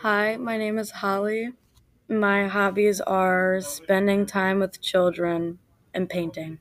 Hi, my name is Holly. My hobbies are spending time with children and painting.